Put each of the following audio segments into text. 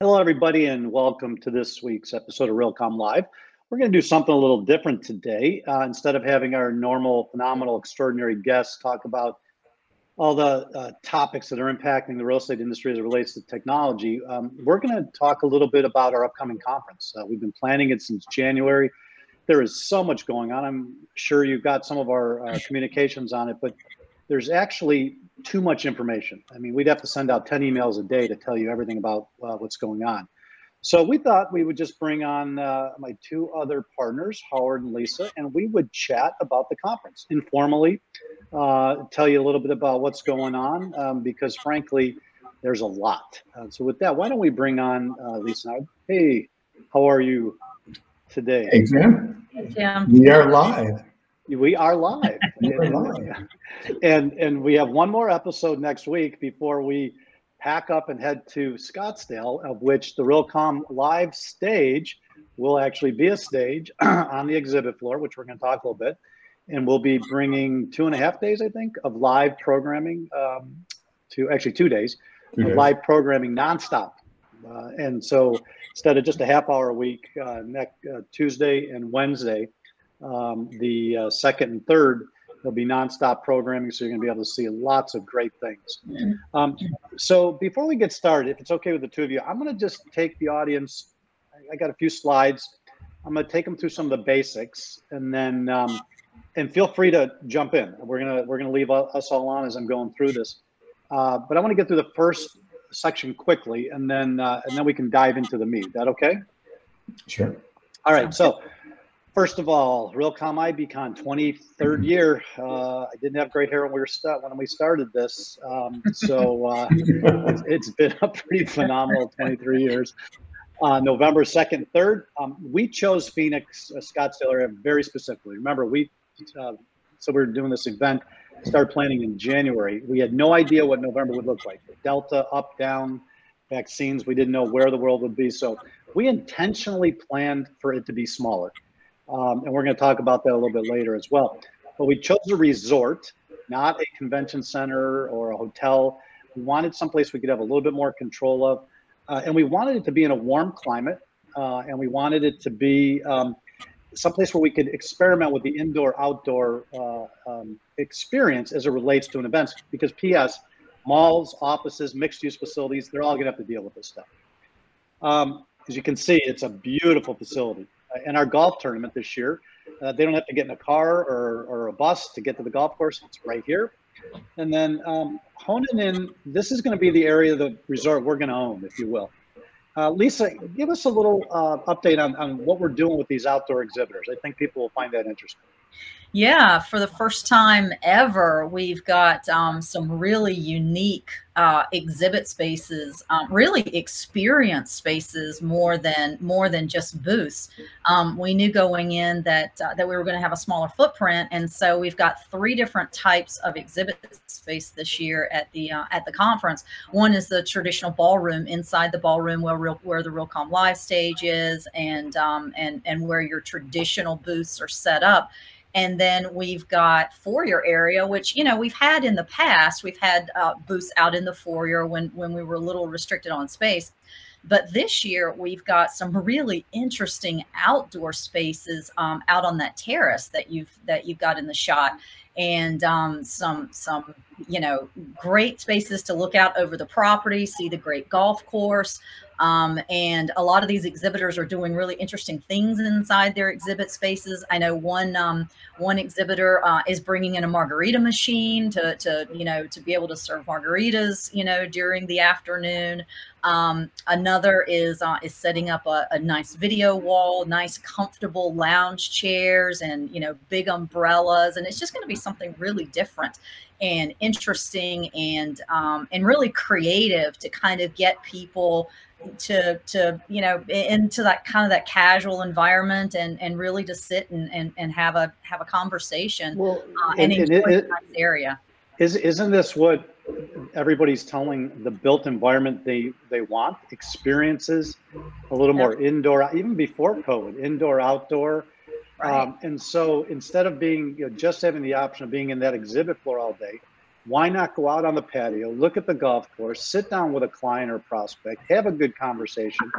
Hello, everybody, and welcome to this week's episode of Realcomm Live. We're going to do something a little different today. Uh, instead of having our normal, phenomenal, extraordinary guests talk about all the uh, topics that are impacting the real estate industry as it relates to technology, um, we're going to talk a little bit about our upcoming conference. Uh, we've been planning it since January. There is so much going on. I'm sure you've got some of our uh, communications on it, but there's actually too much information. I mean, we'd have to send out 10 emails a day to tell you everything about uh, what's going on. So we thought we would just bring on uh, my two other partners, Howard and Lisa, and we would chat about the conference informally, uh, tell you a little bit about what's going on, um, because frankly, there's a lot. Uh, so with that, why don't we bring on uh, Lisa? Hey, how are you today? Hey, Jim. Hey, Jim. We are live. We are live. and and we have one more episode next week before we pack up and head to Scottsdale, of which the Realcomm live stage will actually be a stage on the exhibit floor, which we're going to talk a little bit. And we'll be bringing two and a half days, I think, of live programming um, to actually two days of live programming nonstop. Uh, and so instead of just a half hour a week, uh, next uh, Tuesday and Wednesday, um, the uh, second and third, there'll be nonstop programming, so you're going to be able to see lots of great things. Um, so before we get started, if it's okay with the two of you, I'm going to just take the audience. I got a few slides. I'm going to take them through some of the basics, and then um, and feel free to jump in. We're gonna we're gonna leave us all on as I'm going through this, uh, but I want to get through the first section quickly, and then uh, and then we can dive into the meat. Is that okay? Sure. All right. So First of all, Realcomm IBCon 23rd year. Uh, I didn't have great hair when we were start, when we started this, um, so uh, it's, it's been a pretty phenomenal 23 years. Uh, November 2nd, 3rd. Um, we chose Phoenix, uh, Scottsdale area very specifically. Remember, we uh, so we were doing this event, started planning in January. We had no idea what November would look like. Delta, up, down, vaccines. We didn't know where the world would be, so we intentionally planned for it to be smaller. Um, and we're going to talk about that a little bit later as well. But we chose a resort, not a convention center or a hotel. We wanted someplace we could have a little bit more control of. Uh, and we wanted it to be in a warm climate. Uh, and we wanted it to be um, someplace where we could experiment with the indoor outdoor uh, um, experience as it relates to an event. Because, P.S., malls, offices, mixed use facilities, they're all going to have to deal with this stuff. Um, as you can see, it's a beautiful facility in our golf tournament this year. Uh, they don't have to get in a car or, or a bus to get to the golf course. It's right here. And then um, honing in, this is going to be the area of the resort we're going to own, if you will. Uh, Lisa, give us a little uh, update on, on what we're doing with these outdoor exhibitors. I think people will find that interesting. Yeah, for the first time ever, we've got um, some really unique uh, exhibit spaces, um, really experience spaces more than more than just booths. Um, we knew going in that uh, that we were going to have a smaller footprint, and so we've got three different types of exhibit space this year at the uh, at the conference. One is the traditional ballroom inside the ballroom where real, where the Realcomm Live stage is, and um, and and where your traditional booths are set up and then we've got foyer area, which, you know, we've had in the past, we've had uh, booths out in the foyer when, when we were a little restricted on space. But this year we've got some really interesting outdoor spaces um, out on that terrace that you've that you've got in the shot, and um, some some you know great spaces to look out over the property, see the great golf course. Um, and a lot of these exhibitors are doing really interesting things inside their exhibit spaces. I know one um, one exhibitor uh, is bringing in a margarita machine to, to you know to be able to serve margaritas you know during the afternoon. Um, another is uh, is setting up a, a, nice video wall, nice comfortable lounge chairs, and you know big umbrellas, and it's just going to be something really different and interesting and um, and really creative to kind of get people to to you know into that kind of that casual environment and and really to sit and and, and have a have a conversation well, uh, and, and, enjoy it, nice area is isn't this what everybody's telling the built environment they they want experiences a little yeah. more indoor even before covid indoor outdoor right. um, and so instead of being you know, just having the option of being in that exhibit floor all day why not go out on the patio, look at the golf course, sit down with a client or prospect, have a good conversation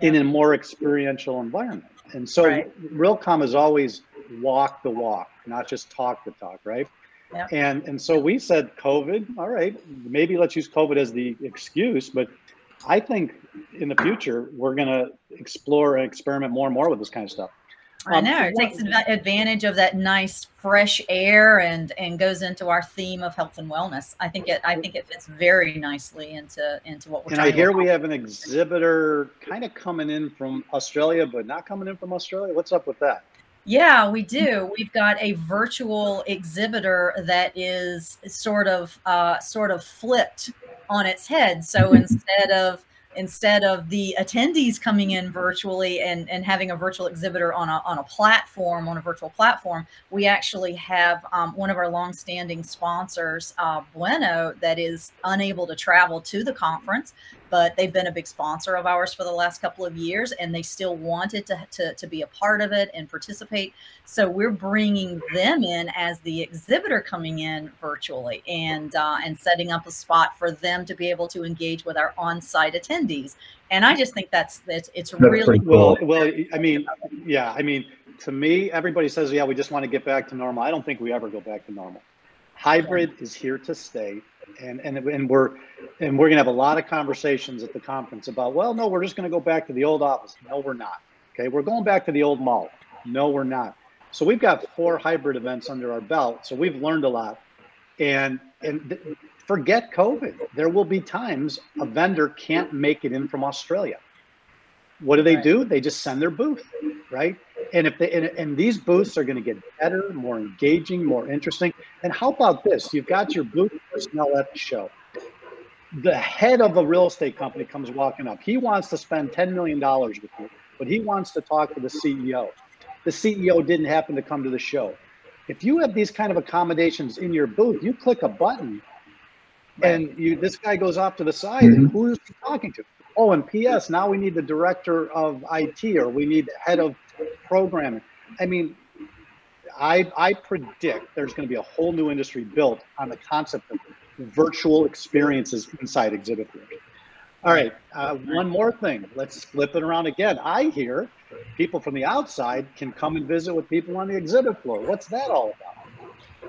in a more experiential environment. And so right. Realcomm is always walk the walk, not just talk the talk, right? Yep. And and so we said COVID, all right, maybe let's use COVID as the excuse, but I think in the future we're going to explore and experiment more and more with this kind of stuff. I um, know it takes advantage of that nice fresh air and and goes into our theme of health and wellness. I think it I think it fits very nicely into into what we're. And I hear we have an exhibitor kind of coming in from Australia, but not coming in from Australia. What's up with that? Yeah, we do. We've got a virtual exhibitor that is sort of uh, sort of flipped on its head. So instead of instead of the attendees coming in virtually and, and having a virtual exhibitor on a, on a platform, on a virtual platform, we actually have um, one of our longstanding sponsors, uh, Bueno, that is unable to travel to the conference but they've been a big sponsor of ours for the last couple of years and they still wanted to, to, to be a part of it and participate. So we're bringing them in as the exhibitor coming in virtually and, uh, and setting up a spot for them to be able to engage with our on-site attendees. And I just think that's, that's it's that's really cool. Well, well, I mean, yeah, I mean, to me, everybody says, yeah, we just want to get back to normal. I don't think we ever go back to normal. Hybrid is here to stay and and and we're and we're gonna have a lot of conversations at the conference about well no we're just gonna go back to the old office. No we're not. Okay? We're going back to the old mall. No we're not. So we've got four hybrid events under our belt. So we've learned a lot. And and forget covid. There will be times a vendor can't make it in from australia what do they right. do they just send their booth right and if they and, and these booths are going to get better, more engaging, more interesting. And how about this? You've got your booth personnel at the show. The head of a real estate company comes walking up. He wants to spend $10 million with you, but he wants to talk to the CEO. The CEO didn't happen to come to the show. If you have these kind of accommodations in your booth, you click a button and you this guy goes off to the side mm-hmm. and who's he talking to? Oh, and PS, now we need the director of IT or we need head of programming. I mean, I, I predict there's going to be a whole new industry built on the concept of virtual experiences inside exhibit. All right, uh, one more thing. Let's flip it around again. I hear people from the outside can come and visit with people on the exhibit floor. What's that all about?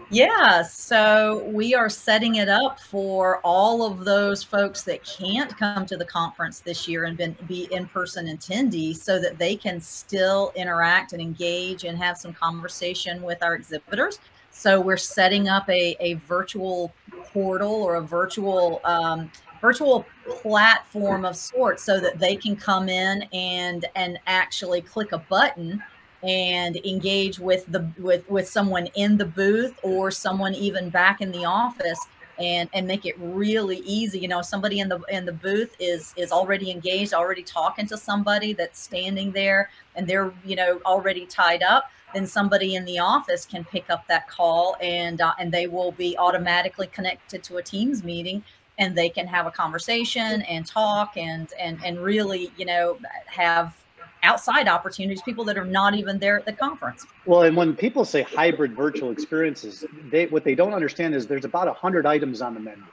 Yeah, so we are setting it up for all of those folks that can't come to the conference this year and be in-person attendees so that they can still interact and engage and have some conversation with our exhibitors. So we're setting up a, a virtual portal or a virtual um, virtual platform of sorts so that they can come in and and actually click a button and engage with the with with someone in the booth or someone even back in the office and and make it really easy. You know somebody in the in the booth is is already engaged already talking to somebody that's standing there and they're you know already tied up then somebody in the office can pick up that call and uh, and they will be automatically connected to a teams meeting and they can have a conversation and talk and and and really you know have outside opportunities, people that are not even there at the conference. Well, and when people say hybrid virtual experiences, they what they don't understand is there's about a hundred items on the menu,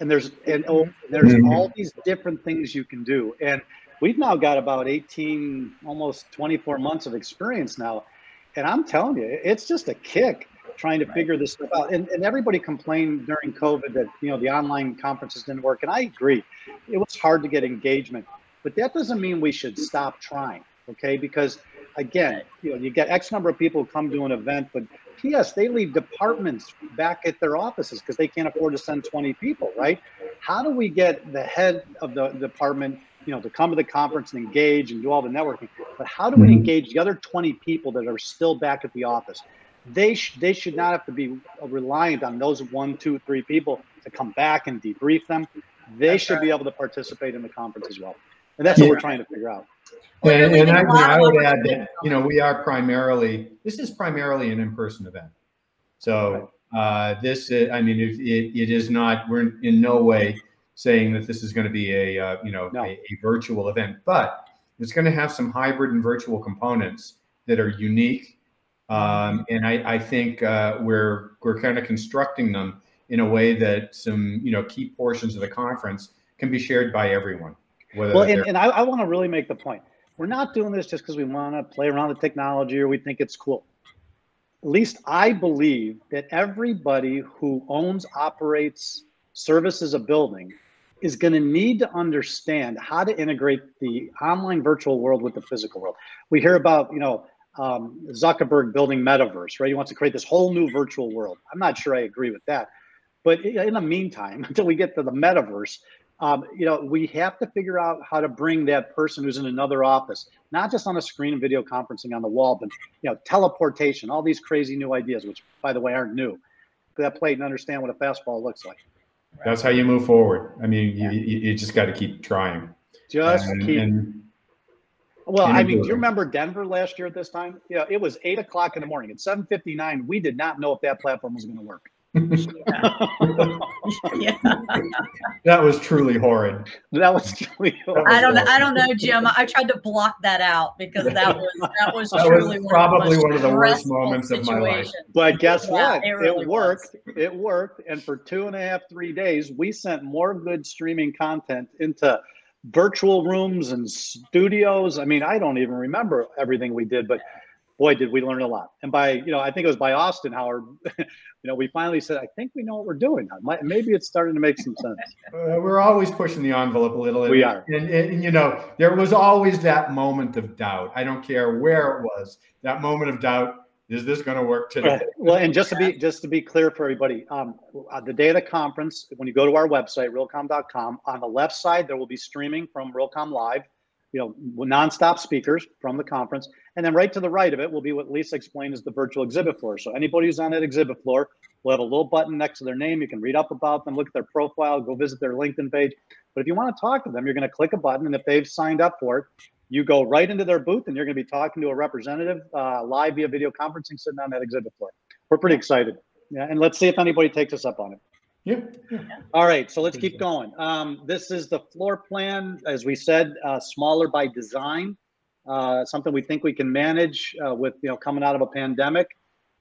and there's and oh, there's mm-hmm. all these different things you can do, and we've now got about 18, almost 24 months of experience now, and I'm telling you, it's just a kick trying to figure this stuff out. And, and everybody complained during COVID that you know the online conferences didn't work, and I agree, it was hard to get engagement. But that doesn't mean we should stop trying, okay? Because again, you know, you get X number of people come to an event, but P.S. they leave departments back at their offices because they can't afford to send 20 people, right? How do we get the head of the department, you know, to come to the conference and engage and do all the networking? But how do we mm-hmm. engage the other 20 people that are still back at the office? They sh- they should not have to be reliant on those one, two, three people to come back and debrief them. They should be able to participate in the conference as well. And that's yeah. what we're trying to figure out. And, and I, I, would add that, you know, we are primarily, this is primarily an in-person event. So uh, this, I mean, it, it, it is not, we're in no way saying that this is going to be a, uh, you know, no. a, a, virtual event, but it's going to have some hybrid and virtual components that are unique. Um, and I, I think uh, we're, we're kind of constructing them in a way that some you know key portions of the conference can be shared by everyone. Well, and, and I, I want to really make the point: we're not doing this just because we want to play around with technology or we think it's cool. At least I believe that everybody who owns, operates, services a building is going to need to understand how to integrate the online virtual world with the physical world. We hear about, you know, um, Zuckerberg building metaverse, right? He wants to create this whole new virtual world. I'm not sure I agree with that. But in the meantime, until we get to the metaverse, um, you know, we have to figure out how to bring that person who's in another office, not just on a screen and video conferencing on the wall, but you know, teleportation, all these crazy new ideas, which by the way aren't new. That plate and understand what a fastball looks like. That's how you move forward. I mean, you, you just got to keep trying. Just and, keep. And, well, I mean, do you remember Denver last year at this time? Yeah, it was eight o'clock in the morning. At seven fifty nine, we did not know if that platform was going to work. yeah. That was truly horrid. That was truly horrid. I don't know. I don't know, Jim. I tried to block that out because that was that was that truly was probably one of the, one of the worst moments of my life. But guess yeah, what? It, really it worked. Was. It worked. And for two and a half, three days, we sent more good streaming content into virtual rooms and studios. I mean, I don't even remember everything we did, but boy, did we learn a lot. And by, you know, I think it was by Austin Howard, you know, we finally said, I think we know what we're doing. Maybe it's starting to make some sense. Uh, we're always pushing the envelope a little. We are. And, and, and, you know, there was always that moment of doubt. I don't care where it was, that moment of doubt. Is this going to work today? Well, and just to be just to be clear for everybody, um, the day of the conference, when you go to our website, realcomm.com, on the left side there will be streaming from Realcomm Live you know, nonstop speakers from the conference. And then right to the right of it will be what Lisa explained is the virtual exhibit floor. So anybody who's on that exhibit floor will have a little button next to their name. You can read up about them, look at their profile, go visit their LinkedIn page. But if you want to talk to them, you're going to click a button. And if they've signed up for it, you go right into their booth and you're going to be talking to a representative uh, live via video conferencing sitting on that exhibit floor. We're pretty excited. Yeah, and let's see if anybody takes us up on it. Yeah. All right, so let's keep going. Um, this is the floor plan, as we said, uh, smaller by design. Uh, something we think we can manage uh, with you know coming out of a pandemic.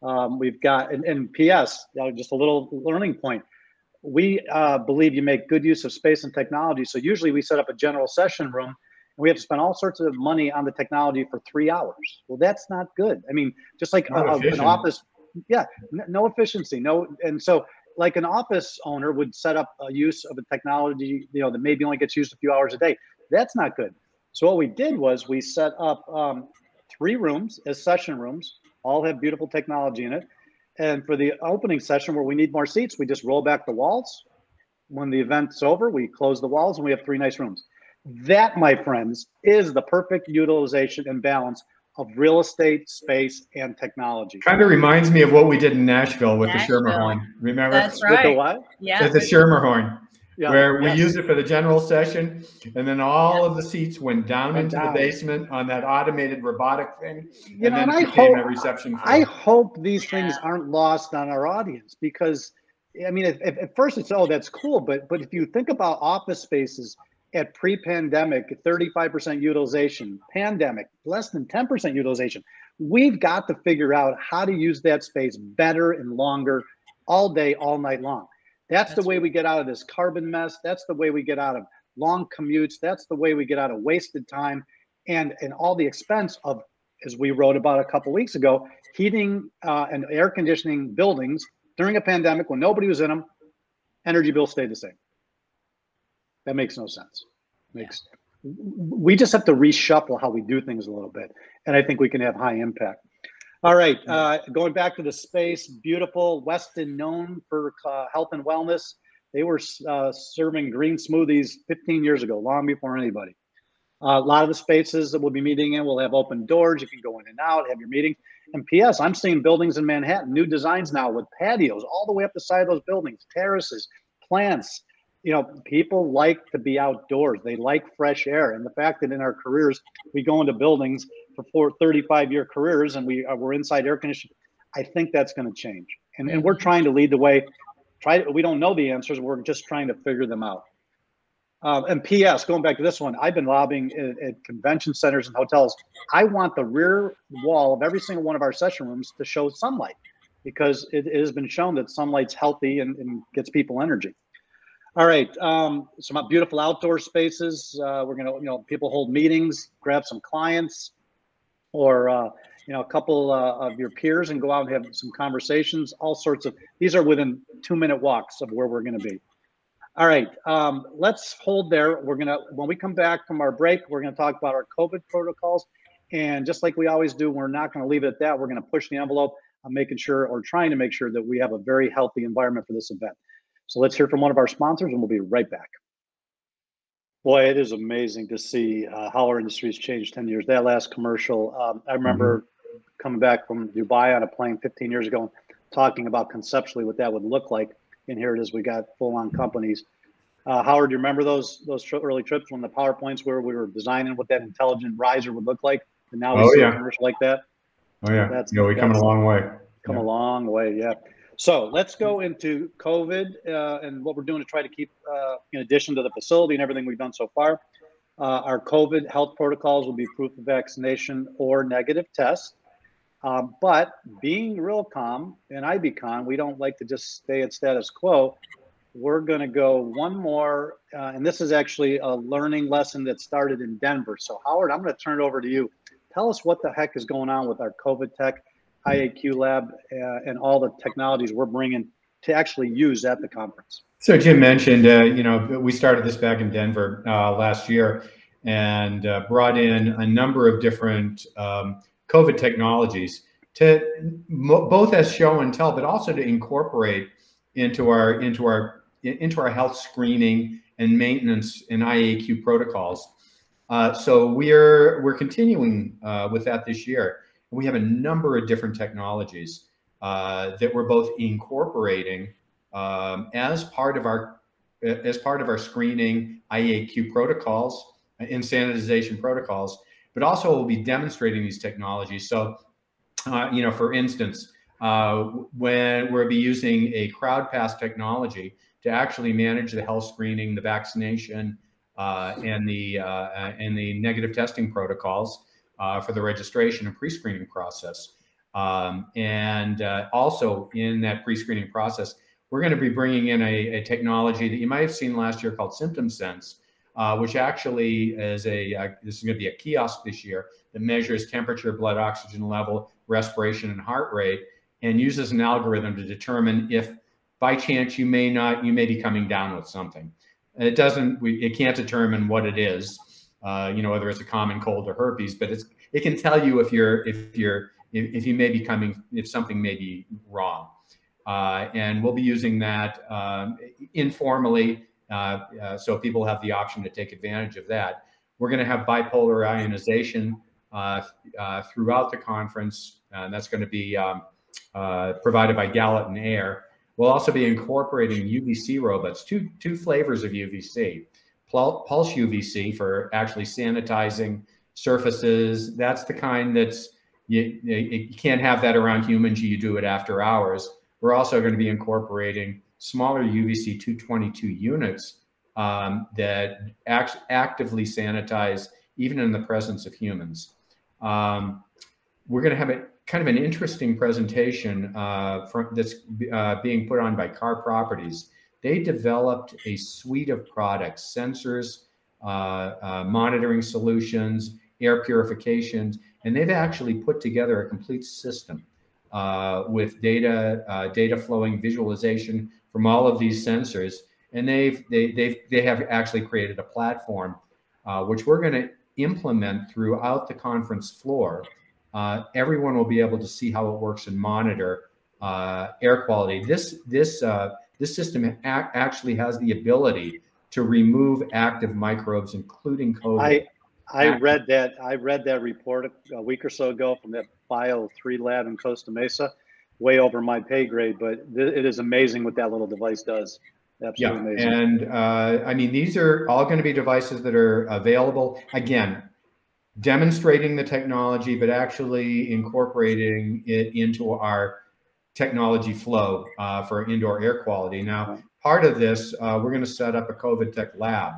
Um, we've got and, and PS, just a little learning point. We uh, believe you make good use of space and technology. So usually we set up a general session room, and we have to spend all sorts of money on the technology for three hours. Well, that's not good. I mean, just like a, an office, yeah, no efficiency, no, and so like an office owner would set up a use of a technology, you know, that maybe only gets used a few hours a day. That's not good. So what we did was we set up um, three rooms as session rooms, all have beautiful technology in it. And for the opening session where we need more seats, we just roll back the walls. When the event's over, we close the walls and we have three nice rooms. That, my friends, is the perfect utilization and balance of real estate, space, and technology. Kind of reminds me of what we did in Nashville with Nashville. the Schermerhorn. Remember? That's right. With the what? Yeah. With the Schermerhorn. Yeah, where yes. we used it for the general session, and then all of the seats went down went into down. the basement on that automated robotic thing. You and know, and I hope reception. I hope these yeah. things aren't lost on our audience because, I mean, if, if, at first it's oh that's cool, but but if you think about office spaces at pre-pandemic 35% utilization pandemic less than 10% utilization. We've got to figure out how to use that space better and longer all day all night long. That's, that's the way we get out of this carbon mess. That's the way we get out of long commutes. That's the way we get out of wasted time and and all the expense of as we wrote about a couple weeks ago heating uh, and air conditioning buildings during a pandemic when nobody was in them energy bills stayed the same that makes no sense. Makes yeah. we just have to reshuffle how we do things a little bit, and I think we can have high impact. All right, uh, going back to the space, beautiful Westin, known for uh, health and wellness. They were uh, serving green smoothies 15 years ago, long before anybody. Uh, a lot of the spaces that we'll be meeting in will have open doors. You can go in and out, have your meetings. And P.S. I'm seeing buildings in Manhattan, new designs now with patios all the way up the side of those buildings, terraces, plants, you know, people like to be outdoors. They like fresh air. And the fact that in our careers, we go into buildings for four, 35 year careers and we, uh, we're inside air conditioning, I think that's going to change. And, and we're trying to lead the way. Try, we don't know the answers. We're just trying to figure them out. Uh, and P.S. Going back to this one, I've been lobbying at, at, convention centers and hotels. I want the rear wall of every single one of our session rooms to show sunlight. because it, it has been shown that sunlight's healthy and, and gets people energy. All right, um, some beautiful outdoor spaces. Uh, we're gonna, you know, people hold meetings, grab some clients, or uh, you know, a couple uh, of your peers and go out and have some conversations. All sorts of. These are within two-minute walks of where we're to be. All right, um, let's hold there. We're gonna when we come back from our break, we're gonna talk about our COVID protocols, and just like we always do, we're not to leave it at that. We're to push the envelope on making sure or trying to make sure that we have a very healthy environment for this event. So let's hear from one of our sponsors, and we'll be right back. Boy, it is amazing to see uh, how our industry's changed 10 years. That last commercial, um, I remember mm-hmm. coming back from Dubai on a plane 15 years ago, talking about conceptually what that would look like. And here it is, we got full-on companies. Uh, Howard, do you remember those those early trips when the PowerPoints where we were designing what that intelligent riser would look like? And now we oh, see yeah. a commercial like that. Oh yeah, that's yeah, we coming a long way. Come yeah. a long way, yeah. So let's go into COVID uh, and what we're doing to try to keep, uh, in addition to the facility and everything we've done so far, uh, our COVID health protocols will be proof of vaccination or negative test. Um, but being Realcomm and IBCon, we don't like to just stay at status quo. We're going to go one more, uh, and this is actually a learning lesson that started in Denver. So Howard, I'm going to turn it over to you. Tell us what the heck is going on with our COVID tech IAQ Lab uh, and all the technologies we're bringing to actually use at the conference. So Jim mentioned, uh, you know, we started this back in Denver uh, last year and uh, brought in a number of different um, COVID technologies to both as show and tell, but also to incorporate into our into our into our health screening and maintenance and IAQ protocols. Uh, so we're we're continuing uh, with that this year. We have a number of different technologies uh, that we're both incorporating um, as part of our as part of our screening IAQ protocols and sanitization protocols, but also we'll be demonstrating these technologies. So, uh, you know, for instance, uh, when we'll be using a CrowdPass technology to actually manage the health screening, the vaccination, uh, and the uh, and the negative testing protocols uh, for the registration and pre-screening process. Um, and uh, also in that pre-screening process, we're going to be bringing in a, a, technology that you might have seen last year called Symptom Sense, uh, which actually is a uh, this is going to be a kiosk this year that measures temperature, blood oxygen level, respiration, and heart rate, and uses an algorithm to determine if by chance you may not you may be coming down with something. It doesn't we, it can't determine what it is uh, you know, whether it's a common cold or herpes, but it's it can tell you if you're if you're if, if you may be coming if something may be wrong. Uh, and we'll be using that um, informally, uh, uh so people have the option to take advantage of that. We're going to have bipolar ionization uh, uh, throughout the conference, and that's going to be um, provided by Gallatin Air. We'll also be incorporating UVC robots, two two flavors of UVC pulse UVC for actually sanitizing surfaces. That's the kind that's you, you can't have that around humans. You do it after hours. We're also going to be incorporating smaller UVC 222 units um, that act actively sanitize even in the presence of humans. Um, we're going to have a kind of an interesting presentation uh, from, that's uh, being put on by Car Properties they developed a suite of products, sensors, uh, uh, monitoring solutions, air purifications, and they've actually put together a complete system uh, with data, uh, data flowing visualization from all of these sensors. And they've, they, they've, they have actually created a platform, uh, which we're going to implement throughout the conference floor. Uh, everyone will be able to see how it works and monitor air quality. This, this this system actually has the ability to remove active microbes, including COVID. I, I read that. I read that report a week or so ago from that Bio Three lab in Costa Mesa, way over my pay grade. But it is amazing what that little device does. Absolutely yeah, amazing. and uh, I mean these are all going to be devices that are available. Again, demonstrating the technology, but actually incorporating it into our technology flow uh, for indoor air quality. Now, part of this, uh, we're going to set up a COVID Tech lab.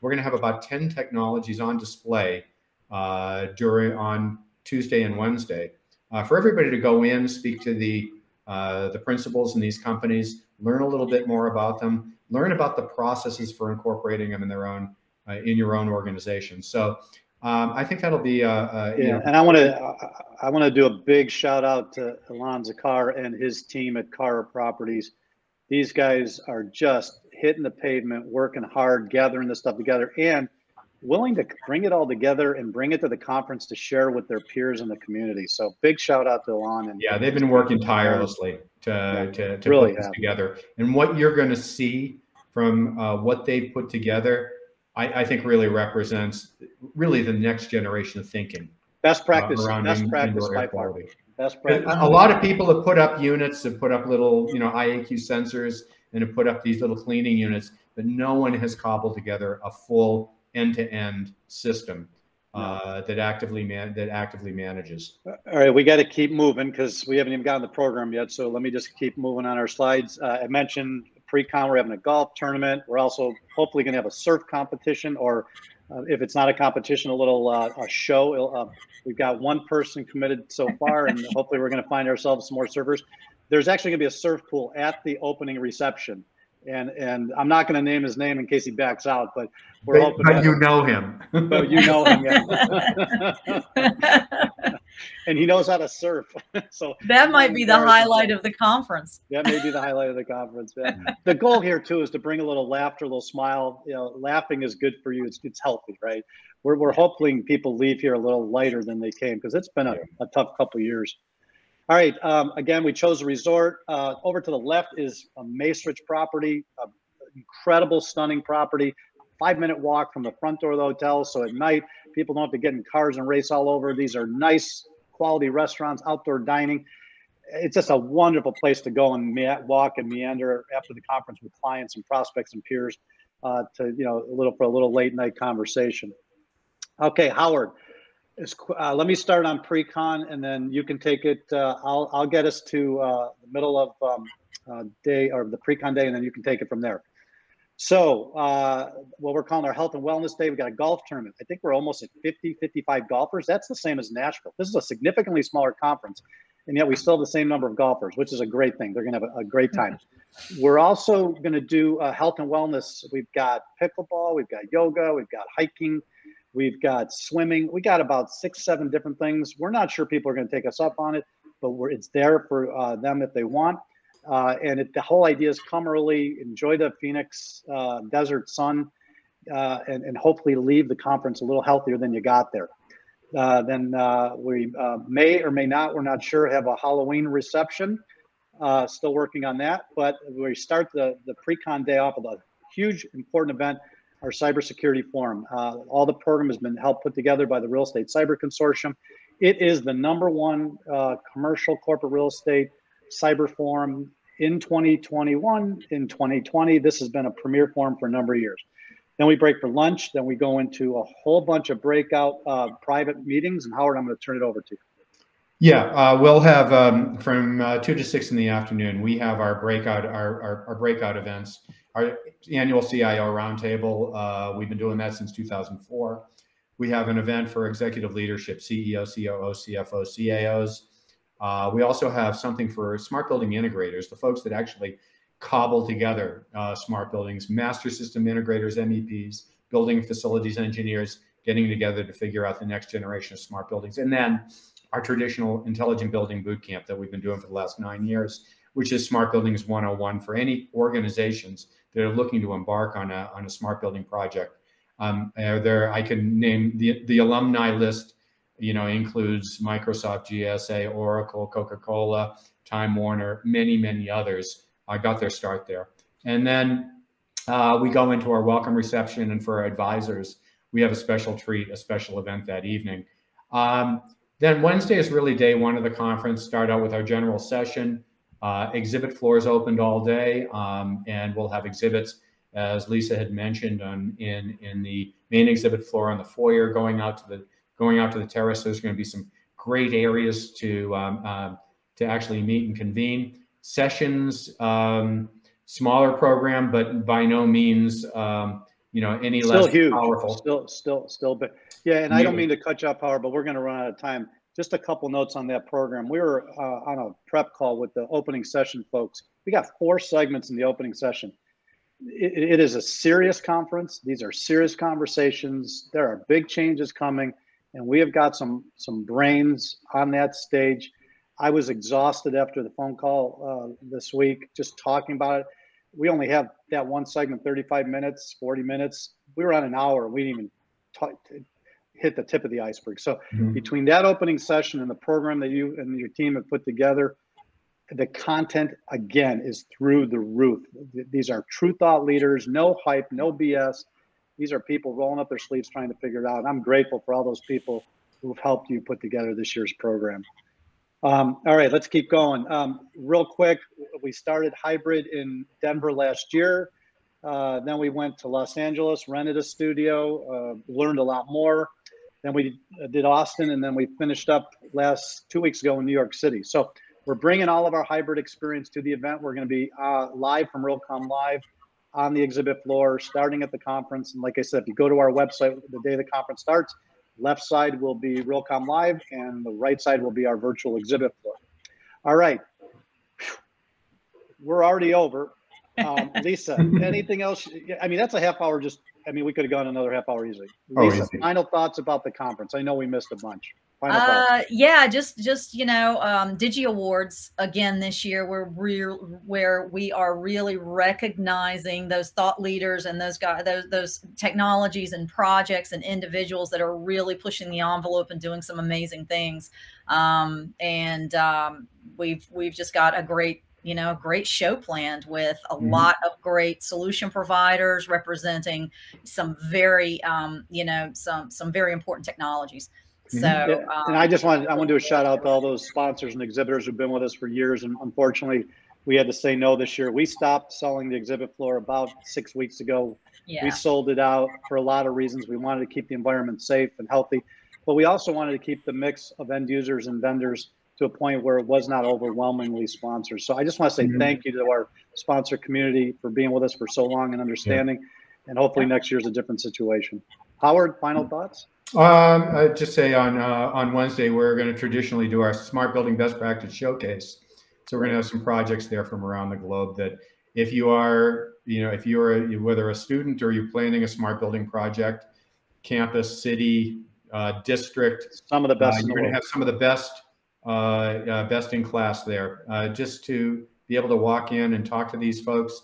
We're going to have about 10 technologies on display uh, during on Tuesday and Wednesday uh, for everybody to go in, speak to the uh, the principals in these companies, learn a little bit more about them, learn about the processes for incorporating them in their own uh, in your own organization. So um, I think that'll be uh, uh, yeah. Know, and I want to I want to do a big shout out to Alon Zakar and his team at Cara Properties. These guys are just hitting the pavement, working hard, gathering the stuff together, and willing to bring it all together and bring it to the conference to share with their peers in the community. So big shout out to Alon. And yeah, they've been working tirelessly to yeah, to, to really put this together. And what you're going to see from uh, what they've put together, I, I, think really represents really the next generation of thinking. Best practice. Uh, best in, practice by far. Best practice. A lot of people have put up units, have put up little, you know, IAQ sensors, and have put up these little cleaning units, but no one has cobbled together a full end-to-end system uh, that actively man that actively manages. All right, we got to keep moving because we haven't even gotten the program yet. So let me just keep moving on our slides. Uh, I mentioned pre-con we're having a golf tournament. We're also hopefully going to have a surf competition, or uh, if it's not a competition, a little uh, a show. Uh, we've got one person committed so far, and hopefully we're going to find ourselves some more surfers. There's actually going to be a surf pool at the opening reception and and I'm not going to name his name in case he backs out, but we're but, hoping. But you know him. but you know him, yeah. and he knows how to surf. so that might be the highlight of the conference. That may be the highlight of the conference. Yeah. the goal here too is to bring a little laughter, a little smile. You know, laughing is good for you. It's it's healthy, right? We're we're hoping people leave here a little lighter than they came because it's been a, a tough couple years. All right. Um, again, we chose a resort. Uh, over to the left is a Macerich property, an incredible, stunning property. Five minute walk from the front door of the hotel. So at night, people don't have to get in cars and race all over. These are nice, quality restaurants, outdoor dining. It's just a wonderful place to go and walk and meander after the conference with clients and prospects and peers uh, to, you know, a little for a little late night conversation. Okay, Howard is, uh, let me start on pre-con and then you can take it. Uh, I'll, I'll get us to uh, the middle of um, uh, day or the pre-con day and then you can take it from there. So uh, what we're calling our health and wellness day, we've got a golf tournament. I think we're almost at 50, 55 golfers. That's the same as Nashville. This is a significantly smaller conference. And yet we still have the same number of golfers, which is a great thing. They're going to have a, a great time. We're also going to do uh, health and wellness. We've got pickleball, we've got yoga, we've got hiking, We've got swimming. We got about six, seven different things. We're not sure people are going to take us up on it, but it's there for uh, them if they want. Uh, and it, the whole idea is come early, enjoy the Phoenix uh, desert sun, uh, and, and hopefully leave the conference a little healthier than you got there. Uh, then uh, we may or may not, we're not sure, have a Halloween reception. still working on that, but we start the, the pre-con day off with a huge important event our cybersecurity forum. Uh, all the program has been helped put together by the Real Estate Cyber Consortium. It is the number one uh, commercial corporate real estate cyber forum in 2021. In 2020, this has been a premier forum for a number of years. Then we break for lunch. Then we go into a whole bunch of breakout uh, private meetings. And Howard, I'm going to turn it over to you. Yeah, uh, we'll have um, from uh, two to six in the afternoon. We have our breakout our, our, our breakout events our annual CIO roundtable. Uh, we've been doing that since 2004. We have an event for executive leadership, CEO, COO, CFO, CAOs. Uh, we also have something for smart building integrators, the folks that actually cobble together uh, smart buildings, master system integrators, MEPs, building facilities engineers, getting together to figure out the next generation of smart buildings. And then our traditional intelligent building boot camp that we've been doing for the last nine years, which is Smart Buildings 101 for any organizations that are looking to embark on a, on a smart building project. Um, there, I can name the, the alumni list, you know, includes Microsoft, GSA, Oracle, Coca-Cola, Time Warner, many, many others. I got their start there. And then uh, we go into our welcome reception and for our advisors, we have a special treat, a special event that evening. Um, then Wednesday is really day one of the conference. Start out with our general session. Uh, exhibit floors opened all day, um, and we'll have exhibits, as Lisa had mentioned, on in in the main exhibit floor on the foyer, going out to the going out to the terrace. There's going to be some great areas to um, uh, to actually meet and convene. Sessions, um, smaller program, but by no means um, you know any still less huge. powerful. Still, still, still big. Yeah, and I don't mean to cut you off, Howard, but we're going to run out of time. just a couple notes on that program. We were uh, on a prep call with the opening session folks. We got four segments in the opening session. it, it is a serious conference. These are serious conversations. There are big changes coming, and we have got some some brains on that stage. I was exhausted after the phone call uh, this week, just talking about it. We only have that one segment, 35 minutes, 40 minutes. We were on an hour. We didn't even talk, hit the tip of the iceberg. So mm-hmm. between that opening session and the program that you and your team have put together, the content again is through the roof. These are true thought leaders, no hype, no BS. These are people rolling up their sleeves trying to figure it out. And I'm grateful for all those people who've helped you put together this year's program. Um, all right, let's keep going. Um, real quick, we started hybrid in Denver last year. Uh, then we went to Los Angeles, rented a studio, uh, learned a lot more. Then we did Austin, and then we finished up last two weeks ago in New York City. So we're bringing all of our hybrid experience to the event. We're going to be uh, live from Realcomm Live on the exhibit floor, starting at the conference. And like I said, if you go to our website the day the conference starts, left side will be Realcomm Live, and the right side will be our virtual exhibit floor. All right, we're already over. Um, Lisa, anything else? I mean, that's a half hour. Just, I mean, we could have gone another half hour easily. Oh, Lisa, oh, easy. final thoughts about the conference. I know we missed a bunch. Uh, yeah, just just you know, um, Digie Awards again this year. We're real where we are really recognizing those thought leaders and those guys, those those technologies and projects and individuals that are really pushing the envelope and doing some amazing things. Um, and um, we've we've just got a great you know, a great show planned with a mm-hmm. lot of great solution providers representing some very, um, you know, some some very important technologies. Mm-hmm. So, um, and I just want I want to do a shout out to all those sponsors and exhibitors who've been with us for years, and unfortunately, we had to say no this year. We stopped selling the exhibit floor about six weeks ago. Yeah. We sold it out for a lot of reasons. We wanted to keep the environment safe and healthy, but we also wanted to keep the mix of end users and vendors to a point where it was not overwhelmingly sponsored. So I just want to say mm-hmm. thank you to our sponsor community for being with us for so long and understanding. Yeah. And hopefully next year is a different situation. Howard, final thoughts? Um, I'd just say on uh, on Wednesday we're going to traditionally do our smart building best practice showcase. So we're going to have some projects there from around the globe that if you are, you know, if you're a, whether a student or you're planning a smart building project, campus, city, uh, district, some of the best. Uh, you're going to have some of the best best in class there. Uh, just to be able to walk in and talk to these folks,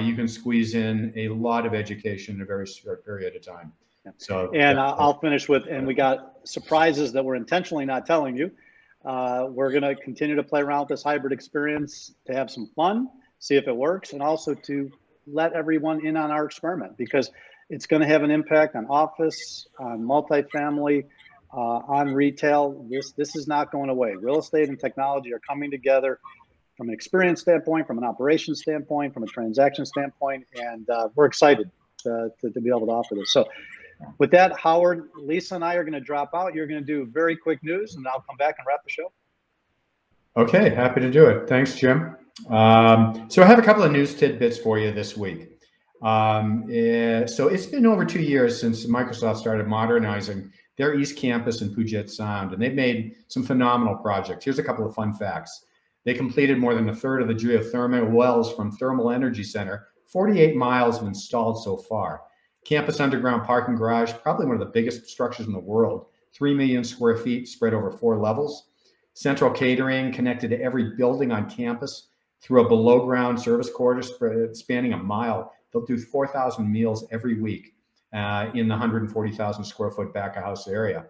you can squeeze in a lot of education in a very short period of time. So, and. I'll finish with, and we got surprises that we're intentionally not telling you. Uh, we're going to continue to play around with this hybrid experience to have some fun, see if it works, and also to let everyone in on our experiment because it's going to have an impact on office, on multifamily, uh, on retail. This this is not going away. Real estate and technology are coming together from an experience standpoint, from an operation standpoint, from a transaction standpoint, and uh, we're excited to, to, to, be able to offer this. So, with that, Howard, Lisa, and I are going to drop out. You're going to do very quick news, and I'll come back and wrap the show. Okay, happy to do it. Thanks, Jim. Um, so I have a couple of news tidbits for you this week. Um, uh, so it's been over two years since Microsoft started modernizing their East Campus in Puget Sound, and they've made some phenomenal projects. Here's a couple of fun facts. They completed more than a third of the geothermal wells from Thermal Energy Center. 48 miles have installed so far. Campus underground parking garage, probably one of the biggest structures in the world, 3 million square feet spread over four levels. Central catering connected to every building on campus through a below ground service corridor spanning a mile. They'll do 4,000 meals every week uh, in the 140,000 square foot back of house area.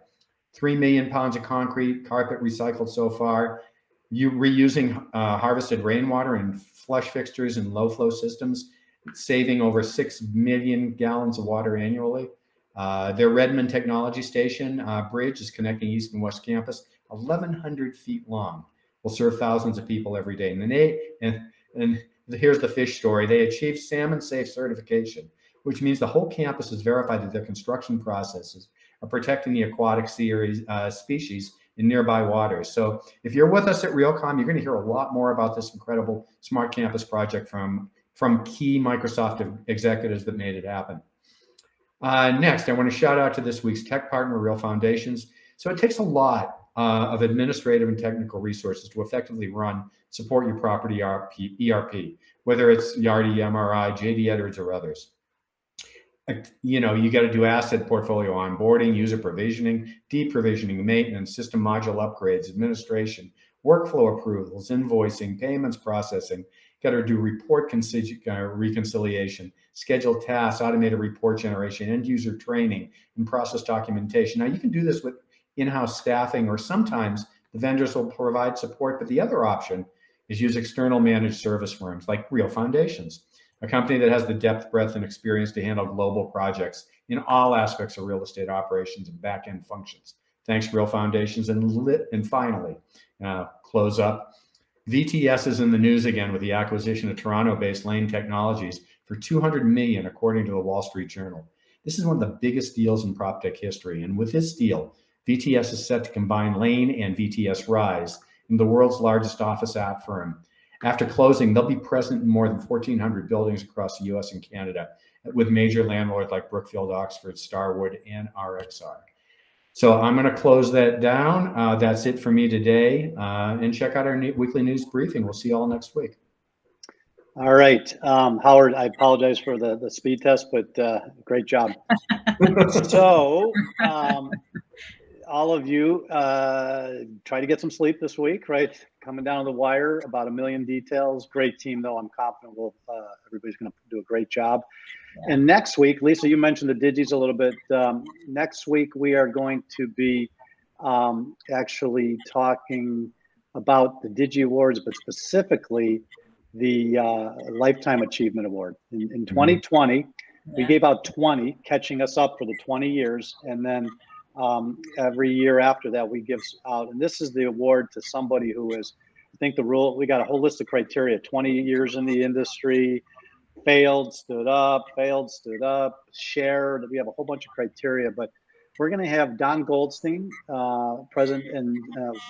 Three million pounds of concrete, carpet recycled so far. You reusing uh, harvested rainwater in flush fixtures and low flow systems, saving over 6 million gallons of water annually. Uh, their Redmond Technology Station uh, bridge is connecting East and West Campus, 1,100 feet long. Will serve thousands of people every day. And, they, and, and here's the fish story. They achieved salmon safe certification which means the whole campus is verified that their construction processes are protecting the aquatic series, uh, species in nearby waters. So if you're with us at Realcomm, you're going to hear a lot more about this incredible smart campus project from, from key Microsoft executives that made it happen. Uh, next, I want to shout out to this week's tech partner, Real Foundations. So it takes a lot uh, of administrative and technical resources to effectively run, support your property ERP, ERP whether it's Yardi, MRI, JD Edwards, or others. You know, you got to do asset portfolio onboarding, user provisioning, deprovisioning, maintenance, system module upgrades, administration, workflow approvals, invoicing, payments processing. Got to do report uh, reconciliation, schedule tasks, automated report generation, end user training, and process documentation. Now, you can do this with in-house staffing, or sometimes the vendors will provide support. But the other option is use external managed service firms like Real Foundations, a company that has the depth, breadth, and experience to handle global projects in all aspects of real estate operations and back-end functions. Thanks, Real Foundations. And, lit, and finally, uh, close up. VTS is in the news again with the acquisition of Toronto-based Lane Technologies for 200 million, according to the Wall Street Journal. This is one of the biggest deals in prop tech history. And with this deal, VTS is set to combine Lane and VTS Rise in the world's largest office app firm. After closing, they'll be present in more than 1,400 buildings across the US and Canada with major landlords like Brookfield, Oxford, Starwood, and RXR. So I'm going to close that down. Uh, that's it for me today. Uh, and check out our new weekly news briefing. We'll see you all next week. All right, um, Howard. I apologize for the the speed test, but uh, great job. so, um, all of you uh, try to get some sleep this week, right? Coming down the wire, about a million details. Great team, though. I'm confident we'll, uh, everybody's going to do a great job. Yeah. And next week, Lisa, you mentioned the Digies a little bit. Um, next week, we are going to be um, actually talking about the Digie Awards, but specifically the uh, Lifetime Achievement Award. In, in 2020, mm-hmm. yeah. we gave out 20, catching us up for the 20 years. And then um, every year after that we give out and this is the award to somebody who is i think the rule we got a whole list of criteria 20 years in the industry failed stood up failed stood up shared we have a whole bunch of criteria but we're going to have don goldstein uh, president in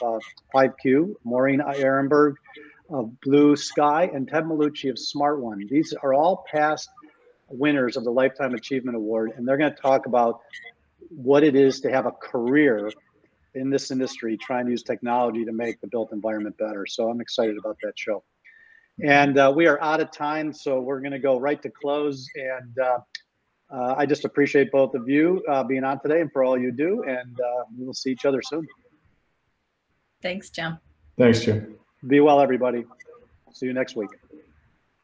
uh, 5q maureen ehrenberg of blue sky and ted Malucci of smart one. These are all past winners of the lifetime achievement award and they're going to talk about what it is to have a career in this industry trying to use technology to make the built environment better. So I'm excited about that show. And uh, we are out of time, so we're going to go right to close. And uh, uh, I just appreciate both of you uh, being on today and for all you do. And uh, we will see each other soon. Thanks, Jim. Thanks, Jim. Be well, everybody. See you next week.